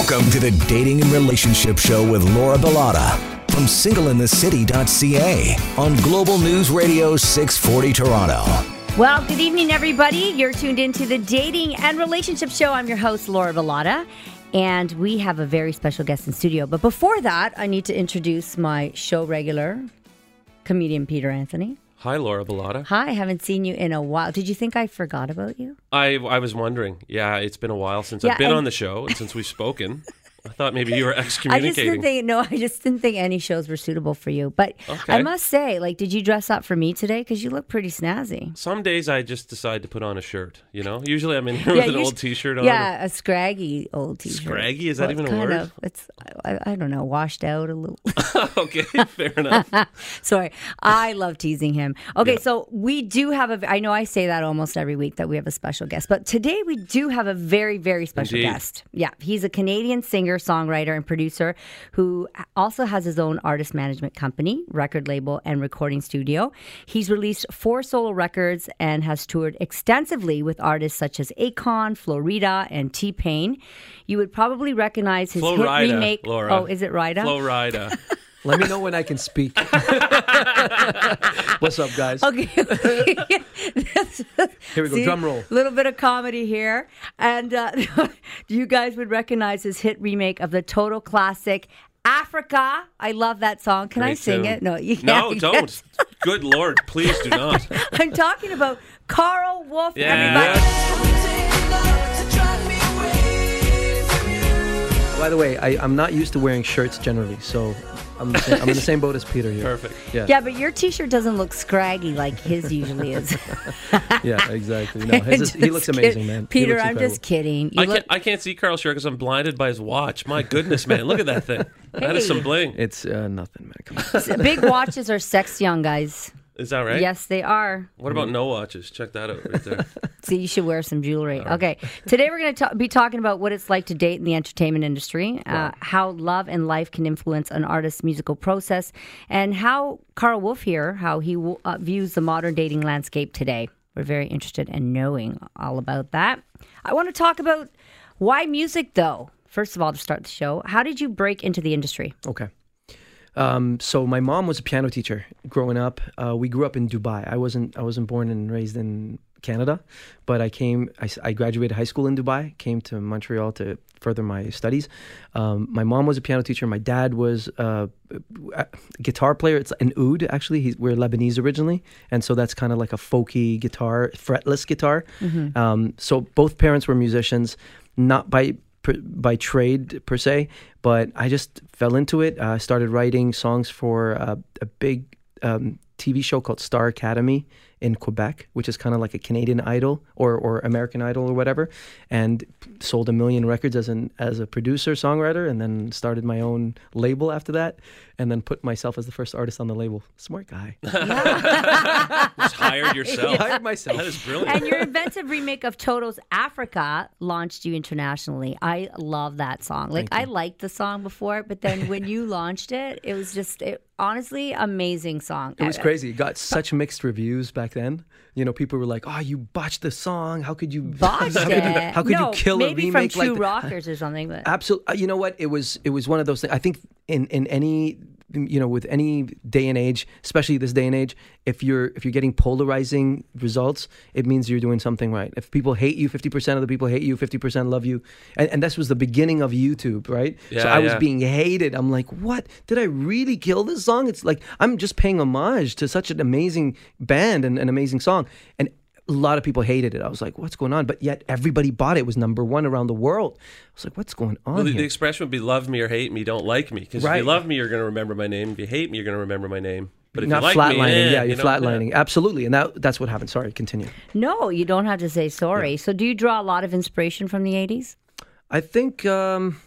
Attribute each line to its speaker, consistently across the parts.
Speaker 1: Welcome to the Dating and Relationship Show with Laura Bilotta from singleinthecity.ca on Global News Radio 640 Toronto.
Speaker 2: Well, good evening, everybody. You're tuned into the Dating and Relationship Show. I'm your host, Laura Bilotta, and we have a very special guest in studio. But before that, I need to introduce my show regular, comedian Peter Anthony.
Speaker 3: Hi, Laura Bilotta.
Speaker 2: Hi, I haven't seen you in a while. Did you think I forgot about you?
Speaker 3: I I was wondering. Yeah, it's been a while since
Speaker 2: Yeah,
Speaker 3: I've been
Speaker 2: and-
Speaker 3: on the show and since we've spoken. I thought maybe you were excommunicating.
Speaker 2: I just didn't think no, I just didn't think any shows were suitable for you. But
Speaker 3: Okay.
Speaker 2: I must say, like, did you dress up for me today? Because you look pretty snazzy.
Speaker 3: Some days I just decide to put on a shirt. You know, usually I'm in here with an old T-shirt on.
Speaker 2: Yeah, a scraggy old t-shirt.
Speaker 3: Scraggy? Is that even a word?
Speaker 2: Of, it's I, I don't know, washed out a little.
Speaker 3: okay, fair enough.
Speaker 2: Sorry, I love teasing him. Okay,
Speaker 3: Yeah.
Speaker 2: so we do have a. I know I say that almost every week that we have a special guest, but today we do have a very, very special
Speaker 3: Indeed.
Speaker 2: guest. Yeah, he's a Canadian singer, songwriter, and producer who also has his own artist management company, record label, and recording studio. He's released four solo records and has toured extensively with artists such as Akon, Flo Rida, and T-Pain. You would probably recognize his
Speaker 3: Flo
Speaker 2: hit
Speaker 3: Rida,
Speaker 2: remake.
Speaker 3: Laura.
Speaker 2: Oh, is it Rida?
Speaker 3: Flo Rida.
Speaker 4: Let me know when I can speak. What's up, guys?
Speaker 2: Okay.
Speaker 4: Here we go. Drum roll.
Speaker 2: A little bit of comedy here. And uh, you guys would recognize his hit remake of the total classic Africa. I love that song. Can I
Speaker 3: Great
Speaker 2: sing
Speaker 3: tune.
Speaker 2: it? No, you
Speaker 3: No,
Speaker 2: can't.
Speaker 3: don't. Good Lord, please do not.
Speaker 2: I'm talking about Karl Wolf,
Speaker 3: Yeah.
Speaker 2: everybody.
Speaker 4: By the way, I, I'm not used to wearing shirts generally, so I'm the same, I'm in the same boat as Peter here.
Speaker 3: Perfect.
Speaker 4: Yeah.
Speaker 2: Yeah, but your T-shirt doesn't look scraggy like his usually is.
Speaker 4: Yeah, exactly. No, his is, he
Speaker 2: Just
Speaker 4: looks
Speaker 2: kid-
Speaker 4: amazing, man.
Speaker 2: Peter, I'm just kidding. You
Speaker 3: I
Speaker 2: look,
Speaker 3: can't, I can't see Karl Shirt because I'm blinded by his watch. My goodness, man, look at that thing. That is some bling.
Speaker 4: It's uh, nothing, man. Come on.
Speaker 2: big watches are sex young guys.
Speaker 3: Is that right?
Speaker 2: Yes, they are.
Speaker 3: What about no watches? Check that out right there.
Speaker 2: So you should wear some jewelry. Okay. Today we're going to be talking about what it's like to date in the entertainment industry, uh, how love and life can influence an artist's musical process, and how Karl Wolf here, how he w- uh, views the modern dating landscape today. We're very interested in knowing all about that. I want to talk about why music, though. First of all, to start the show, how did you break into the industry?
Speaker 4: Okay. Um, so my mom was a piano teacher growing up. Uh, we grew up in Dubai. I wasn't. I wasn't born and raised in Canada, but I came. I, I graduated high school in Dubai. Came to Montreal to further my studies. Um, my mom was a piano teacher. My dad was uh, a guitar player. It's an oud actually. He's, we're Lebanese originally, and so that's kind of like a folky guitar, fretless guitar. Um, so both parents were musicians, not by per, by trade per se, but I just fell into it. I started writing songs for uh, a big um, TV show called Star Academy in Quebec, which is kind of like a Canadian Idol or, or American Idol or whatever, and sold a million records as an as a producer songwriter, and then started my own label after that, and then put myself as the first artist on the label. Smart guy.
Speaker 3: Just hired yourself.
Speaker 4: Hired myself.
Speaker 3: That is brilliant.
Speaker 2: And your inventive remake of Toto's Africa launched you internationally. I love that song. Like I liked the song before, but then when you launched it, it was just it, honestly amazing song.
Speaker 4: It was uh, crazy. It got such mixed reviews back then. You know, people were like, "Oh, you botched the song. How could you
Speaker 2: botch
Speaker 4: how could you,
Speaker 2: it.
Speaker 4: how could
Speaker 2: no,
Speaker 4: you kill
Speaker 2: maybe
Speaker 4: a remake
Speaker 2: from
Speaker 4: like
Speaker 2: Two
Speaker 4: that?"
Speaker 2: Rockers or something? But
Speaker 4: Absolutely. Uh, you know what? It was it was one of those things. I think in in any you know with any day and age, especially this day and age, if you're if you're getting polarizing results, it means you're doing something right. If people hate you, fifty percent of the people hate you, fifty percent love you, and, and this was the beginning of YouTube, right? so
Speaker 3: Yeah,
Speaker 4: I was being hated. I'm like, what? Did I really kill this song? It's like I'm just paying homage to such an amazing band and an amazing song, and a lot of people hated it. I was like, what's going on? But yet everybody bought it. It was number one around the world. I was like, what's going on
Speaker 3: Well, the, the expression would be love me or hate me, don't like me. Because if you love me, you're going to remember my name. If you hate me, you're going to remember my name. But if
Speaker 4: Not
Speaker 3: you like
Speaker 4: flatlining.
Speaker 3: me, eh,
Speaker 4: yeah,
Speaker 3: you
Speaker 4: you're
Speaker 3: know,
Speaker 4: flatlining. Absolutely. And that that's what happened. Sorry, continue.
Speaker 2: no, you don't have to say sorry. So do you draw a lot of inspiration from the '80s?
Speaker 4: I think um,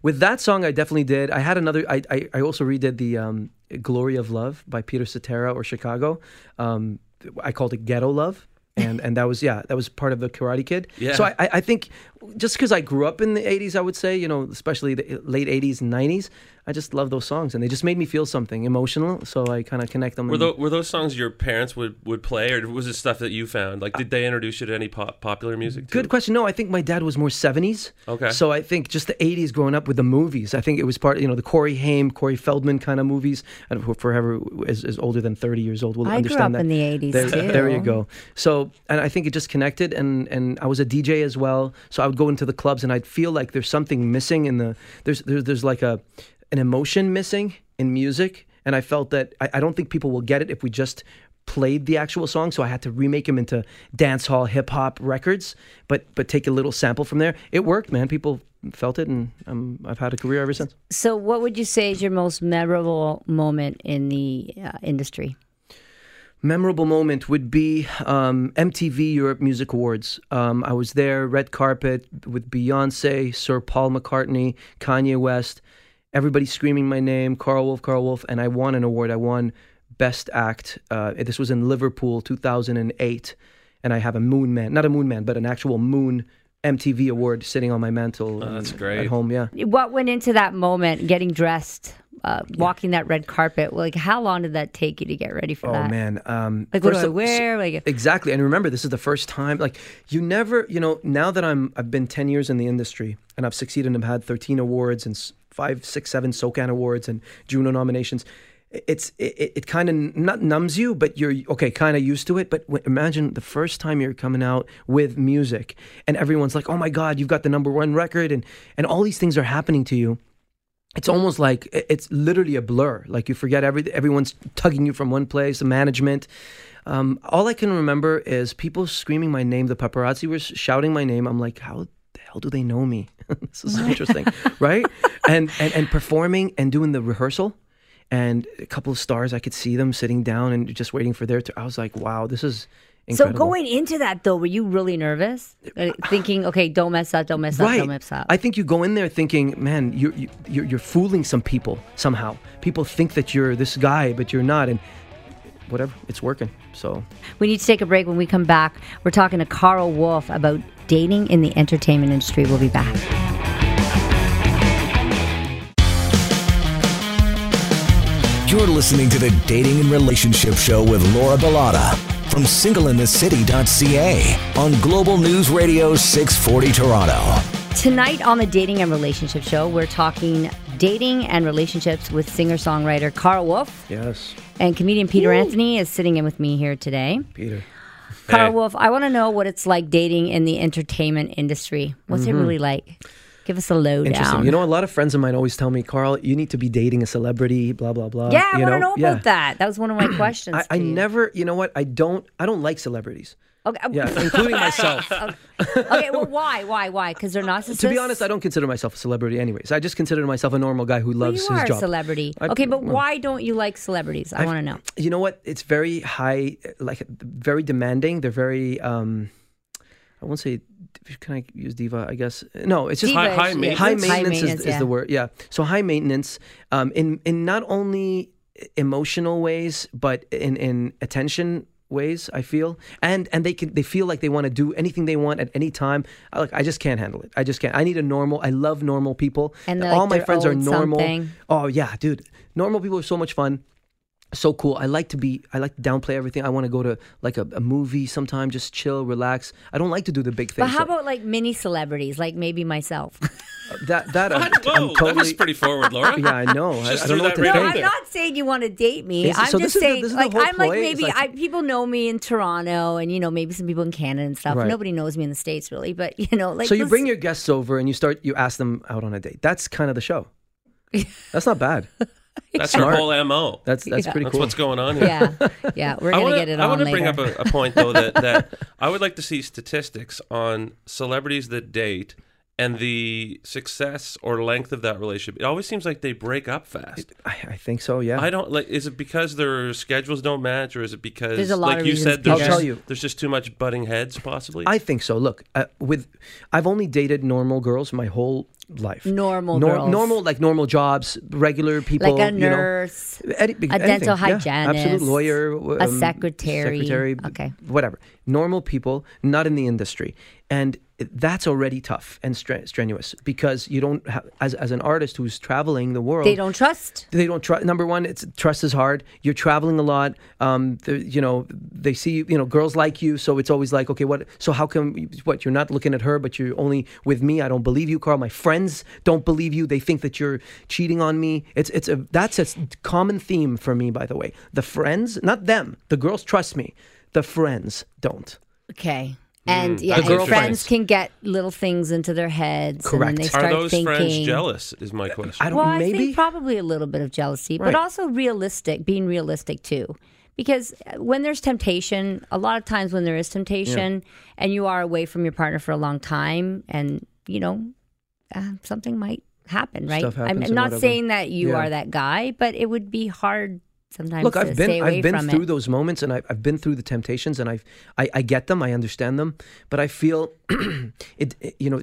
Speaker 4: with that song, I definitely did. I had another. I I, I also redid the um, "Glory of Love" by Peter Cetera or Chicago. Um, I called it "Ghetto Love," and and that was yeah, that was part of the Karate Kid.
Speaker 3: Yeah.
Speaker 4: So I I I think just because I grew up in the '80s, I would say, you know, especially the late '80s and '90s. I just love those songs, and they just made me feel something emotional. So I kind of connect them.
Speaker 3: Were,
Speaker 4: and-
Speaker 3: tho- were those songs your parents would, would play, or was it stuff that you found? Like, did they introduce you to any pop, popular music? Too?
Speaker 4: Good question. No, I think my dad was more 70s.
Speaker 3: Okay.
Speaker 4: So I think just the 80s growing up with the movies. I think it was part, you know, the Corey Haim, Corey Feldman kind of movies. And forever is, is older than 30 years old will
Speaker 2: I grew up
Speaker 4: that.
Speaker 2: in the 80s
Speaker 4: there,
Speaker 2: too.
Speaker 4: There you go. So, and I think it just connected. And, and I was a DJ as well. So I would go into the clubs and I'd feel like there's something missing in the, there's, there's, there's like a, an emotion missing in music. And I felt that I, I don't think people will get it if we just played the actual song, so I had to remake them into dance hall hip hop records, but but take a little sample from there. It worked, man. People felt it, and um, I've had a career ever since.
Speaker 2: So, what would you say is your most memorable moment in the uh, industry?
Speaker 4: Memorable moment would be um, MTV Europe Music Awards. Um, I was there, red carpet with Beyonce, Sir Paul McCartney, Kanye West, everybody screaming my name, Karl Wolf, Karl Wolf, and I won an award. I won Best Act. Uh, this was in Liverpool, 2008, and I have a Moon Man, not a Moon Man, but an actual Moon MTV award sitting on my mantle.
Speaker 3: Oh, that's
Speaker 4: and-
Speaker 3: great.
Speaker 4: At home, yeah.
Speaker 2: What went into that moment, getting dressed, uh, walking that red carpet? Like, how long did that take you to get ready for
Speaker 4: Oh
Speaker 2: that?
Speaker 4: Oh man, um,
Speaker 2: Like, what do I wear? Like,
Speaker 4: Exactly. And remember, this is the first time. Like, you never, you know, now that I'm, I've been 10 years in the industry and I've succeeded and have had 13 awards and five, six, seven SOCAN awards and Juno nominations. It's it, it kind of not numbs you, but you're okay, kind of used to it. But w- imagine the first time you're coming out with music, and everyone's like, "Oh my God, you've got the number one record," and and all these things are happening to you it's almost like it's literally a blur. Like you forget every everyone's tugging you from one place. The management. Um, all I can remember is people screaming my name. The paparazzi were shouting my name. I'm like, how the hell do they know me? this is interesting, right? And, and and performing and doing the rehearsal, and a couple of stars. I could see them sitting down and just waiting for their. turn. I was like, wow, this is.
Speaker 2: So going into that though, were you really nervous? Uh, thinking, okay, don't mess up, don't mess up, don't mess up.
Speaker 4: I think you go in there thinking, man, you're, you- you're you're fooling some people somehow. People think that you're this guy, but you're not, and whatever, it's working. So
Speaker 2: We need to take a break. When we come back, we're talking to Karl Wolf about dating in the entertainment industry. We'll be back.
Speaker 1: You're listening to the Dating and Relationship Show with Laura Bilotta from singleinthecity.ca on Global News Radio 640 Toronto.
Speaker 2: Tonight on the Dating and Relationship Show, we're talking dating and relationships with singer songwriter Karl Wolf.
Speaker 4: yes,
Speaker 2: And comedian Peter Anthony is sitting in with me here today.
Speaker 4: Peter.
Speaker 2: Karl
Speaker 3: Hey.
Speaker 2: Wolf, I want to know what it's like dating in the entertainment industry. What's it mm-hmm. really like? Give us a lowdown.
Speaker 4: Interesting. You know, a lot of friends of mine always tell me, Karl, you need to be dating a celebrity. Blah blah blah.
Speaker 2: yeah, I
Speaker 4: you
Speaker 2: want to know
Speaker 4: Yeah.
Speaker 2: about that. That was one of my questions.
Speaker 4: I, I never, you know what? I don't, I don't like celebrities.
Speaker 2: Okay.
Speaker 4: Yeah, including myself.
Speaker 2: okay. Well, why? Why? Why? Because they're narcissists.
Speaker 4: To be honest, I don't consider myself a celebrity, anyways. I just consider myself a normal guy who
Speaker 2: Well,
Speaker 4: loves
Speaker 2: you
Speaker 4: his job.
Speaker 2: a celebrity.
Speaker 4: I-
Speaker 2: okay, but why don't you like celebrities? I want to know.
Speaker 4: you know what? It's very high, like very demanding. They're very, um, I won't say, can I use diva? I guess no. It's just
Speaker 2: Diva
Speaker 3: high- high
Speaker 2: is-
Speaker 3: maintenance.
Speaker 4: high
Speaker 2: High
Speaker 4: maintenance,
Speaker 2: maintenance,
Speaker 4: is,
Speaker 2: yeah.
Speaker 4: is the word. Yeah. So high maintenance, um, in in not only emotional ways, but in in attention ways. I feel, and and they can they feel like they want to do anything they want at any time. I, like I just can't handle it. I just can't. I need a normal. I love normal people.
Speaker 2: And
Speaker 4: all
Speaker 2: like
Speaker 4: my friends are normal.
Speaker 2: something.
Speaker 4: Oh yeah, dude. Normal people are so much fun so cool. I like to be. I like to downplay everything. I want to go to like a, a movie sometime, just chill, relax. I don't like to do the big things.
Speaker 2: But how
Speaker 4: So
Speaker 2: about like mini celebrities, like maybe myself?
Speaker 4: that? That uh,
Speaker 3: I'm, Whoa,
Speaker 4: I'm
Speaker 3: that
Speaker 4: totally.
Speaker 3: was pretty forward, Laura.
Speaker 4: yeah, I know. I, I don't know what to
Speaker 2: no,
Speaker 3: right
Speaker 4: think.
Speaker 2: I'm
Speaker 3: there.
Speaker 2: not saying you want to date me.
Speaker 4: Is-
Speaker 2: I'm
Speaker 4: so
Speaker 2: just
Speaker 4: this is
Speaker 2: saying,
Speaker 4: the
Speaker 2: like, I'm like
Speaker 4: ploy?
Speaker 2: maybe
Speaker 4: like-
Speaker 2: I, people know me in Toronto, and you know maybe some people in Canada and stuff.
Speaker 4: Right.
Speaker 2: Nobody knows me in the states really, but you know, like
Speaker 4: So you
Speaker 2: let's-
Speaker 4: bring your guests over and you start. You ask them out on a date. That's kind of the show. That's not bad.
Speaker 3: That's our whole mo.
Speaker 4: That's that's
Speaker 2: Yeah.
Speaker 4: pretty
Speaker 3: That's
Speaker 4: cool.
Speaker 3: what's going on here.
Speaker 2: yeah, yeah, we're
Speaker 3: I
Speaker 2: gonna
Speaker 3: wanna,
Speaker 2: get it
Speaker 3: I wanna bring up a, a point though that, that I would like to see statistics on celebrities that date and the success or length of that relationship. It always seems like they break up fast.
Speaker 4: I, I think so. Yeah.
Speaker 3: I don't like. Is it because their schedules don't match, or is it because,
Speaker 2: There's a lot
Speaker 3: like
Speaker 2: of
Speaker 3: you
Speaker 2: reasons,
Speaker 3: said, there's
Speaker 2: Peter.
Speaker 3: just,
Speaker 4: I'll tell you.
Speaker 3: there's just too much butting heads, possibly?
Speaker 4: I think so. Look, uh, with I've only dated normal girls my whole life.
Speaker 2: Normal
Speaker 4: Nor-
Speaker 2: girls.
Speaker 4: normal like normal jobs, regular people.
Speaker 2: like a
Speaker 4: you know.
Speaker 2: nurse,
Speaker 4: Any-
Speaker 2: a
Speaker 4: anything,
Speaker 2: dental
Speaker 4: yeah,
Speaker 2: hygienist,
Speaker 4: absolute lawyer,
Speaker 2: a
Speaker 4: um,
Speaker 2: secretary.
Speaker 4: secretary,
Speaker 2: Okay.
Speaker 4: whatever. Normal people, not in the industry, and that's already tough and stre- strenuous because you don't have as as an artist who's traveling the world.
Speaker 2: They don't trust.
Speaker 4: They don't trust. Number one, it's trust is hard. You're traveling a lot. Um, you know, they see you know girls like you, so it's always like, okay, what? So how come what you're not looking at her, but you're only with me? I don't believe you, Karl. My friends don't believe you. They think that you're cheating on me. It's it's a that's a common theme for me, by the way. The friends, not them. The girls trust me. The friends don't.
Speaker 2: Okay. And
Speaker 3: Mm,
Speaker 2: yeah, and
Speaker 3: interesting.
Speaker 2: friends can get little things into their heads,
Speaker 4: Correct.
Speaker 2: and then they
Speaker 3: Are
Speaker 2: start
Speaker 3: those
Speaker 2: thinking.
Speaker 3: friends jealous? Is my question.
Speaker 4: I don't.
Speaker 2: Well, I
Speaker 4: maybe.
Speaker 2: think probably a little bit of jealousy,
Speaker 4: Right.
Speaker 2: but also realistic, being realistic too. Because when there's temptation, a lot of times when there is temptation and you are away from your partner for a long time, and you know, uh, something might happen, right?
Speaker 4: Stuff happens
Speaker 2: I'm not
Speaker 4: whatever.
Speaker 2: saying that you
Speaker 4: Yeah.
Speaker 2: are that guy, but it would be hard sometimes
Speaker 4: Look, I've been I've been through
Speaker 2: it.
Speaker 4: those moments, and I've, I've been through the temptations, and I've I, I get them, I understand them, but I feel it, it- You know,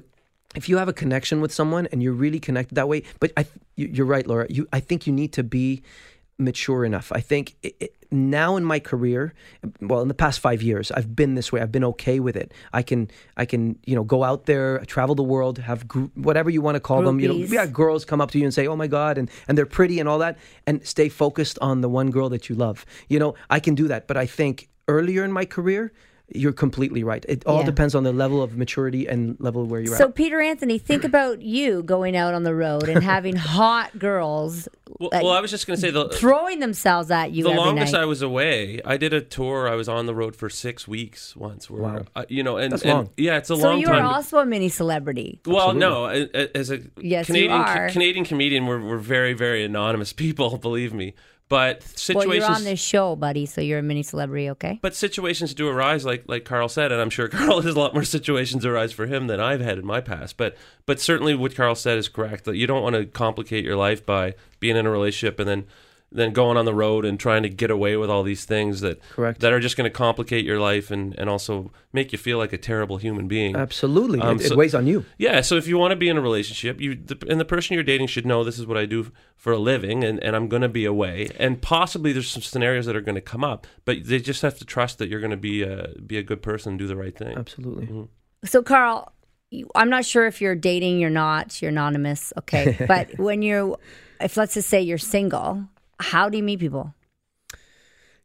Speaker 4: if you have a connection with someone and you're really connected that way, but I you- you're right, Laura. You I think you need to be mature enough. I think it, it, now in my career, well, in the past five years, I've been this way. I've been okay with it. I can, I can, you know, go out there, travel the world, have gr- whatever you want to call them. You know,
Speaker 2: Groupies.
Speaker 4: yeah, girls come up to you and say, "Oh my God," and and they're pretty and all that, and stay focused on the one girl that you love. You know, I can do that, but I think earlier in my career. You're completely right. It all
Speaker 2: Yeah.
Speaker 4: depends on the level of maturity and level where you're
Speaker 2: So,
Speaker 4: at.
Speaker 2: Peter Anthony, think about you going out on the road and having hot girls
Speaker 3: well,
Speaker 2: like,
Speaker 3: well, I was just going to say the
Speaker 2: throwing themselves at you
Speaker 3: the
Speaker 2: every
Speaker 3: longest
Speaker 2: night.
Speaker 3: I was away, I did a tour. I was on the road for six weeks once. Where,
Speaker 4: Wow.
Speaker 3: uh, you know, and,
Speaker 4: That's
Speaker 3: and-
Speaker 4: long.
Speaker 3: yeah, it's a
Speaker 2: so
Speaker 3: long
Speaker 2: you are also a mini celebrity.
Speaker 3: well, no, a- a- as a
Speaker 2: Yes, you
Speaker 3: Canadian
Speaker 2: are.
Speaker 3: Canadian comedian, we're, we're very very anonymous people. Believe me, but situations.
Speaker 2: Well, you're on this show, buddy, so you're a mini celebrity, okay?
Speaker 3: But situations do arise, like like Karl said, and I'm sure Karl has a lot more situations arise for him than I've had in my past. But but certainly what Karl said is correct. That you don't want to complicate your life by being in a relationship and then then going on the road and trying to get away with all these things that
Speaker 4: Correct.
Speaker 3: that are just going to complicate your life and and also make you feel like a terrible human being.
Speaker 4: Absolutely,
Speaker 3: Um,
Speaker 4: it, it weighs on you.
Speaker 3: Yeah, so if you want to be in a relationship, you the, and the person you're dating should know this is what I do for a living, and, and I'm going to be away, and possibly there's some scenarios that are going to come up, but they just have to trust that you're going to be a be a good person and do the right thing.
Speaker 4: Absolutely.
Speaker 2: So, Karl, you, I'm not sure if you're dating, you're not, you're anonymous, okay? but when you're, if let's just say you're single, how do you meet people?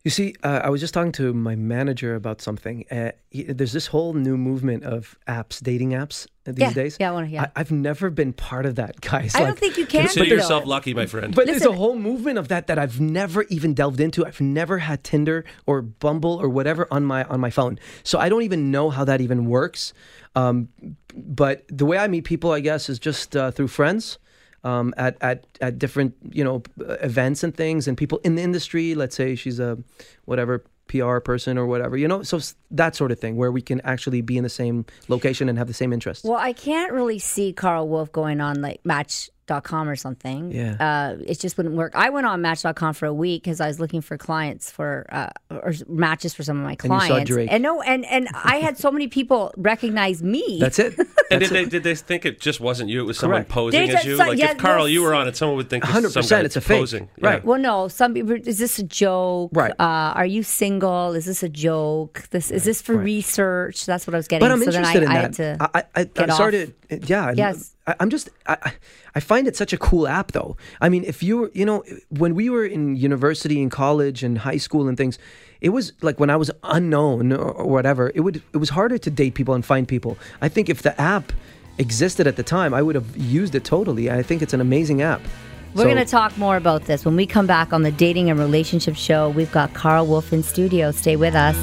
Speaker 4: You see, uh, I was just talking to my manager about something. Uh, y- there's this whole new movement of apps, dating apps uh, these
Speaker 2: Yeah,
Speaker 4: days.
Speaker 2: yeah, I wanna- yeah.
Speaker 4: I, have never been part of that, guys.
Speaker 2: I
Speaker 4: Like,
Speaker 2: don't think you can.
Speaker 3: Consider
Speaker 2: though.
Speaker 3: yourself lucky, my friend.
Speaker 4: But there's a whole movement of that that I've never even delved into. I've never had Tinder or Bumble or whatever on my on my phone, so I don't even know how that even works. Um, but the way I meet people, I guess, is just uh, through friends. Um, at, at at different you know events and things and people in the industry let's say she's a whatever PR person or whatever you know so that sort of thing where we can actually be in the same location and have the same interests
Speaker 2: Well, I can't really see Karl Wolf going on like Match.com or something.
Speaker 4: Yeah.
Speaker 2: Uh, it just wouldn't work. I went on Match.com for a week because I was looking for clients for uh, or matches for some of my
Speaker 4: And you saw
Speaker 2: clients.
Speaker 4: Drake.
Speaker 2: no, and and I had so many people recognize me.
Speaker 4: that's it
Speaker 3: and did they did they think it just wasn't you? It was someone
Speaker 4: Correct.
Speaker 3: posing
Speaker 2: There's
Speaker 3: as you.
Speaker 2: so-
Speaker 3: like
Speaker 2: yeah,
Speaker 3: if Karl,
Speaker 2: well,
Speaker 3: you were on it, someone would think it's
Speaker 4: 100%,
Speaker 3: some
Speaker 4: it's a fake.
Speaker 3: posing.
Speaker 4: Right.
Speaker 2: Well, no. Some people. Is this a joke?
Speaker 4: Right.
Speaker 2: Uh, are you single? Is this a joke? This is this for research? That's what I was getting.
Speaker 4: But I'm
Speaker 2: so
Speaker 4: interested
Speaker 2: then I,
Speaker 4: in that.
Speaker 2: had to.
Speaker 4: I, I, I'm sorry to, yeah.
Speaker 2: Yes.
Speaker 4: I, I'm just, I, I- I find it such a cool app, though. I mean, if you were, you know, when we were in university and college and high school and things, it was like when I was unknown or, or whatever. It would, it was harder to date people and find people. I think if the app existed at the time, I would have used it totally. I think it's an amazing app.
Speaker 2: We're
Speaker 4: So-
Speaker 2: going to talk more about this when we come back on the Dating and Relationship Show. We've got Karl Wolf in studio. Stay with us.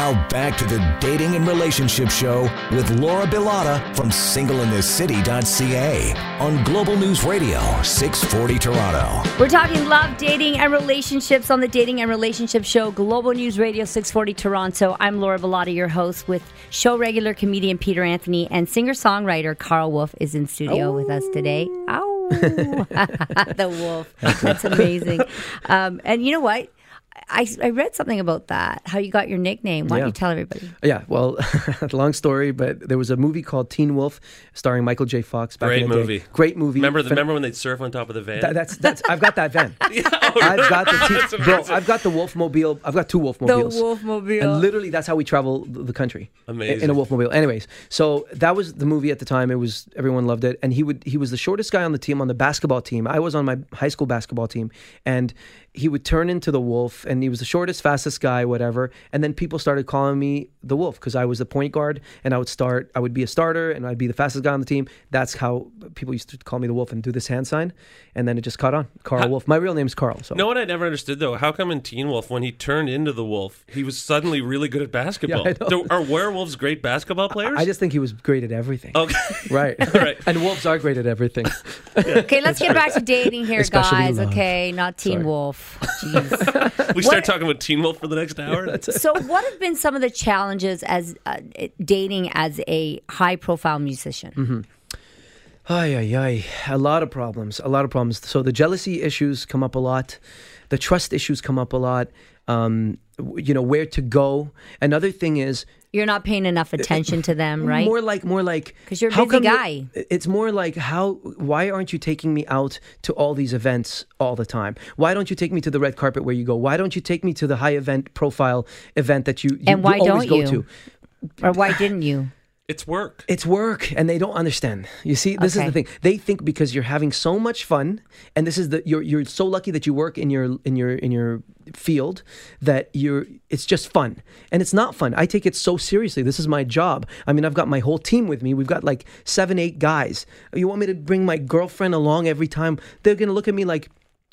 Speaker 1: Now back to the Dating and Relationship Show with Laura Bilotta from singleinthecity.ca on Global News Radio 640 Toronto.
Speaker 2: We're talking love, dating, and relationships on the Dating and Relationship Show, Global News Radio 640 Toronto. I'm Laura Bilotta, your host, with show regular comedian Peter Anthony and singer songwriter Karl Wolf is in studio with us today. Ow! the wolf. That's amazing. Um, and you know what? I, I read something about that. How you got your nickname? Why don't you tell everybody?
Speaker 4: Yeah, well, long story, but there was a movie called Teen Wolf starring Michael J. Fox. Back
Speaker 3: Great
Speaker 4: in the day.
Speaker 3: movie.
Speaker 4: Great movie.
Speaker 3: Remember, the, remember when they'd surf on top of the van?
Speaker 4: That, that's that's. I've got that van.
Speaker 3: yeah, oh,
Speaker 4: I've got the
Speaker 3: That's
Speaker 4: teen, bro. I've got the Wolfmobile. I've got two Wolfmobiles.
Speaker 2: The Wolfmobile.
Speaker 4: And literally, that's how we travel the country. i- In
Speaker 3: Amazing.
Speaker 4: a Wolfmobile. Anyways, so that was the movie at the time. It was everyone loved it, and he would he was the shortest guy on the team on the basketball team. I was on my high school basketball team, and he would turn into the Wolf, and he was the shortest, fastest guy, whatever. And then people started calling me the Wolf because I was the point guard, and I would start. I would be a starter, and I'd be the fastest guy on the team. That's how people used to call me the Wolf and do this hand sign, and then it just caught on. Karl Wolf. My real name's Karl. So
Speaker 3: No one I never understood though. How come in Teen Wolf, when he turned into the wolf, he was suddenly really good at basketball?
Speaker 4: Yeah, I
Speaker 3: are werewolves great basketball players?
Speaker 4: I just think he was great at everything.
Speaker 3: okay.
Speaker 4: Right.
Speaker 3: Right.
Speaker 4: and wolves are great at everything.
Speaker 2: Okay, let's get back to dating here,
Speaker 4: Especially
Speaker 2: guys.
Speaker 4: love.
Speaker 2: Okay, not Teen
Speaker 4: Sorry.
Speaker 2: Wolf. Jeez.
Speaker 3: we start talking about Teen Wolf for the next hour.
Speaker 2: so, what have been some of the challenges as uh, dating as a high-profile musician?
Speaker 4: Mm-hmm. Ay, ay, ay. A lot of problems. A lot of problems. So the jealousy issues come up a lot. The trust issues come up a lot. Um, you know, where to go. Another thing is
Speaker 2: You're not paying enough attention to them, right?
Speaker 4: more like, more like,
Speaker 2: because you're a busy guy.
Speaker 4: It's more like how, why aren't you taking me out to all these events all the time? Why don't you take me to the red carpet where you go? Why don't you take me to the high event profile event that you, you,
Speaker 2: And why
Speaker 4: you
Speaker 2: don't
Speaker 4: go
Speaker 2: you?
Speaker 4: to?
Speaker 2: or why didn't you?
Speaker 3: It's work.
Speaker 4: It's work, and they don't understand. You see, this
Speaker 2: Okay.
Speaker 4: is the thing. They think because you're having so much fun, and this is the you're you're so lucky that you work in your in your in your field that you're it's just fun, and it's not fun. I take it so seriously. This is my job. I mean, I've got my whole team with me. We've got like seven, eight guys. You want me to bring my girlfriend along every time? They're gonna look at me like.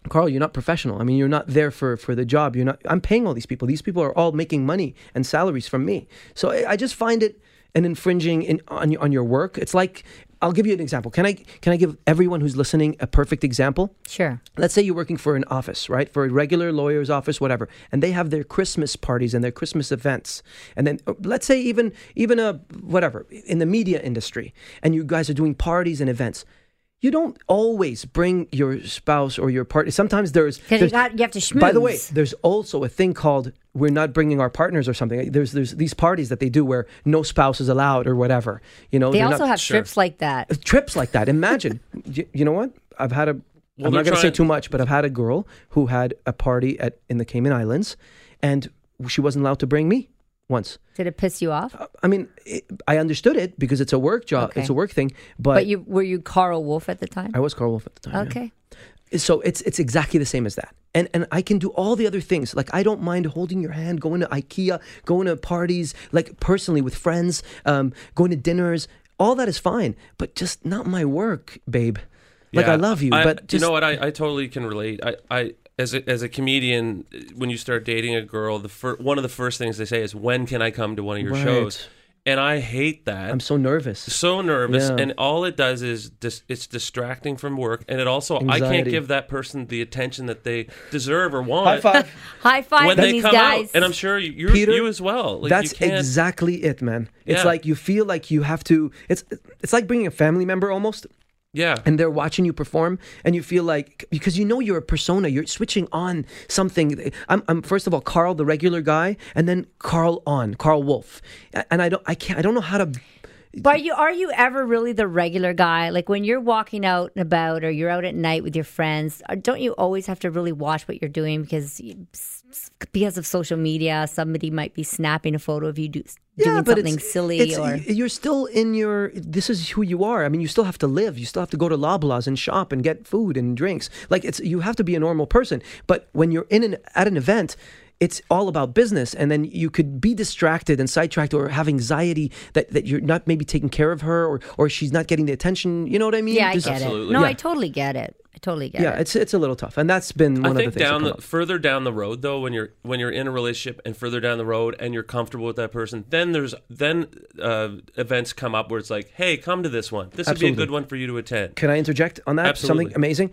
Speaker 4: Karl, you're not professional. I mean, you're not there for, for the job. You're not. I'm paying all these people. These people are all making money and salaries from me. So I, I just find it an infringing in, on your- on your work. It's like I'll give you an example. Can I can I give everyone who's listening a perfect example?
Speaker 2: Sure.
Speaker 4: Let's say you're working for an office, right? For a regular lawyer's office, whatever, and they have their Christmas parties and their Christmas events, and then uh, let's say even even a whatever in the media industry, and you guys are doing parties and events. You don't always bring your spouse or your partner. Sometimes there's,
Speaker 2: Because you got you have to schmooze.
Speaker 4: by the way, there's also a thing called we're not bringing our partners or something. There's there's these parties that they do where no spouse is allowed or whatever. You know,
Speaker 2: they also
Speaker 4: not,
Speaker 2: have trips like that.
Speaker 4: Uh, trips like that. Imagine, you, you know what? I've had a.
Speaker 3: Well,
Speaker 4: I'm not going to say too much, but I've had a girl who had a party at in the Cayman Islands, and she wasn't allowed to bring me once.
Speaker 2: Did it piss you off?
Speaker 4: Uh, I mean, it, I understood it because it's a work job,
Speaker 2: Okay.
Speaker 4: it's a work thing. But,
Speaker 2: But you were you Karl Wolf at the time?
Speaker 4: I was Karl Wolf at the time. yeah. So it's it's exactly the same as that. And and I can do all the other things. Like I don't mind holding your hand, going to IKEA, going to parties, like personally with friends, um, going to dinners. All that is fine, but just not my work, babe. Like
Speaker 3: Yeah,
Speaker 4: I love you, but
Speaker 3: you know what? I, I totally can relate. I, I as a, as a comedian, when you start dating a girl, the fir- one of the first things they say is, "When can I come to one of your
Speaker 4: Right.
Speaker 3: shows?" And I hate that.
Speaker 4: I'm so nervous.
Speaker 3: so nervous,
Speaker 4: Yeah.
Speaker 3: and all it does is dis- it's distracting from work, and it also I can't give that person the attention that they deserve or want.
Speaker 4: High five.
Speaker 2: High five
Speaker 3: when
Speaker 2: to
Speaker 3: they
Speaker 2: these
Speaker 3: come
Speaker 2: guys.
Speaker 3: out, and I'm sure you, you're,
Speaker 4: Peter,
Speaker 3: you as well. Like,
Speaker 4: That's
Speaker 3: you
Speaker 4: exactly it, man. It's
Speaker 3: Yeah.
Speaker 4: like you feel like you have to. It's it's like bringing a family member almost.
Speaker 3: Yeah.
Speaker 4: and they're watching you perform and you feel like because you know you're a persona you're switching on something I'm, I'm first of all karl the regular guy and then karl on karl wolf and i don't i can't i don't know how to
Speaker 2: But you are you ever really the regular guy? Like when you're walking out and about, or you're out at night with your friends, uh, don't you always have to really watch what you're doing because you, s- s- because of social media, somebody might be snapping a photo of you do, doing something silly
Speaker 4: it's-
Speaker 2: or
Speaker 4: you're still in your this is who you are i mean you still have to live you still have to go to loblaws and shop and get food and drinks like it's you have to be a normal person but when you're in an at an event it's all about business and then you could be distracted and sidetracked or have anxiety that, that you're not maybe taking care of her or, or she's not getting the attention you know what i mean
Speaker 2: yeah, I
Speaker 4: Just-
Speaker 2: get it.
Speaker 3: Absolutely.
Speaker 2: No,
Speaker 4: Yeah.
Speaker 2: I totally get it. I totally get
Speaker 4: yeah
Speaker 2: it.
Speaker 4: it's it's a little tough and that's been
Speaker 3: I
Speaker 4: one of
Speaker 3: think
Speaker 4: the things that
Speaker 3: down
Speaker 4: come
Speaker 3: the
Speaker 4: up.
Speaker 3: further down the road though, when you're when you're in a relationship and further down the road and you're comfortable with that person, then there's then uh, events come up where it's like, hey, come to this one. This would be a good one for you to attend.
Speaker 4: Can I interject on that?
Speaker 3: Absolutely.
Speaker 4: Something amazing.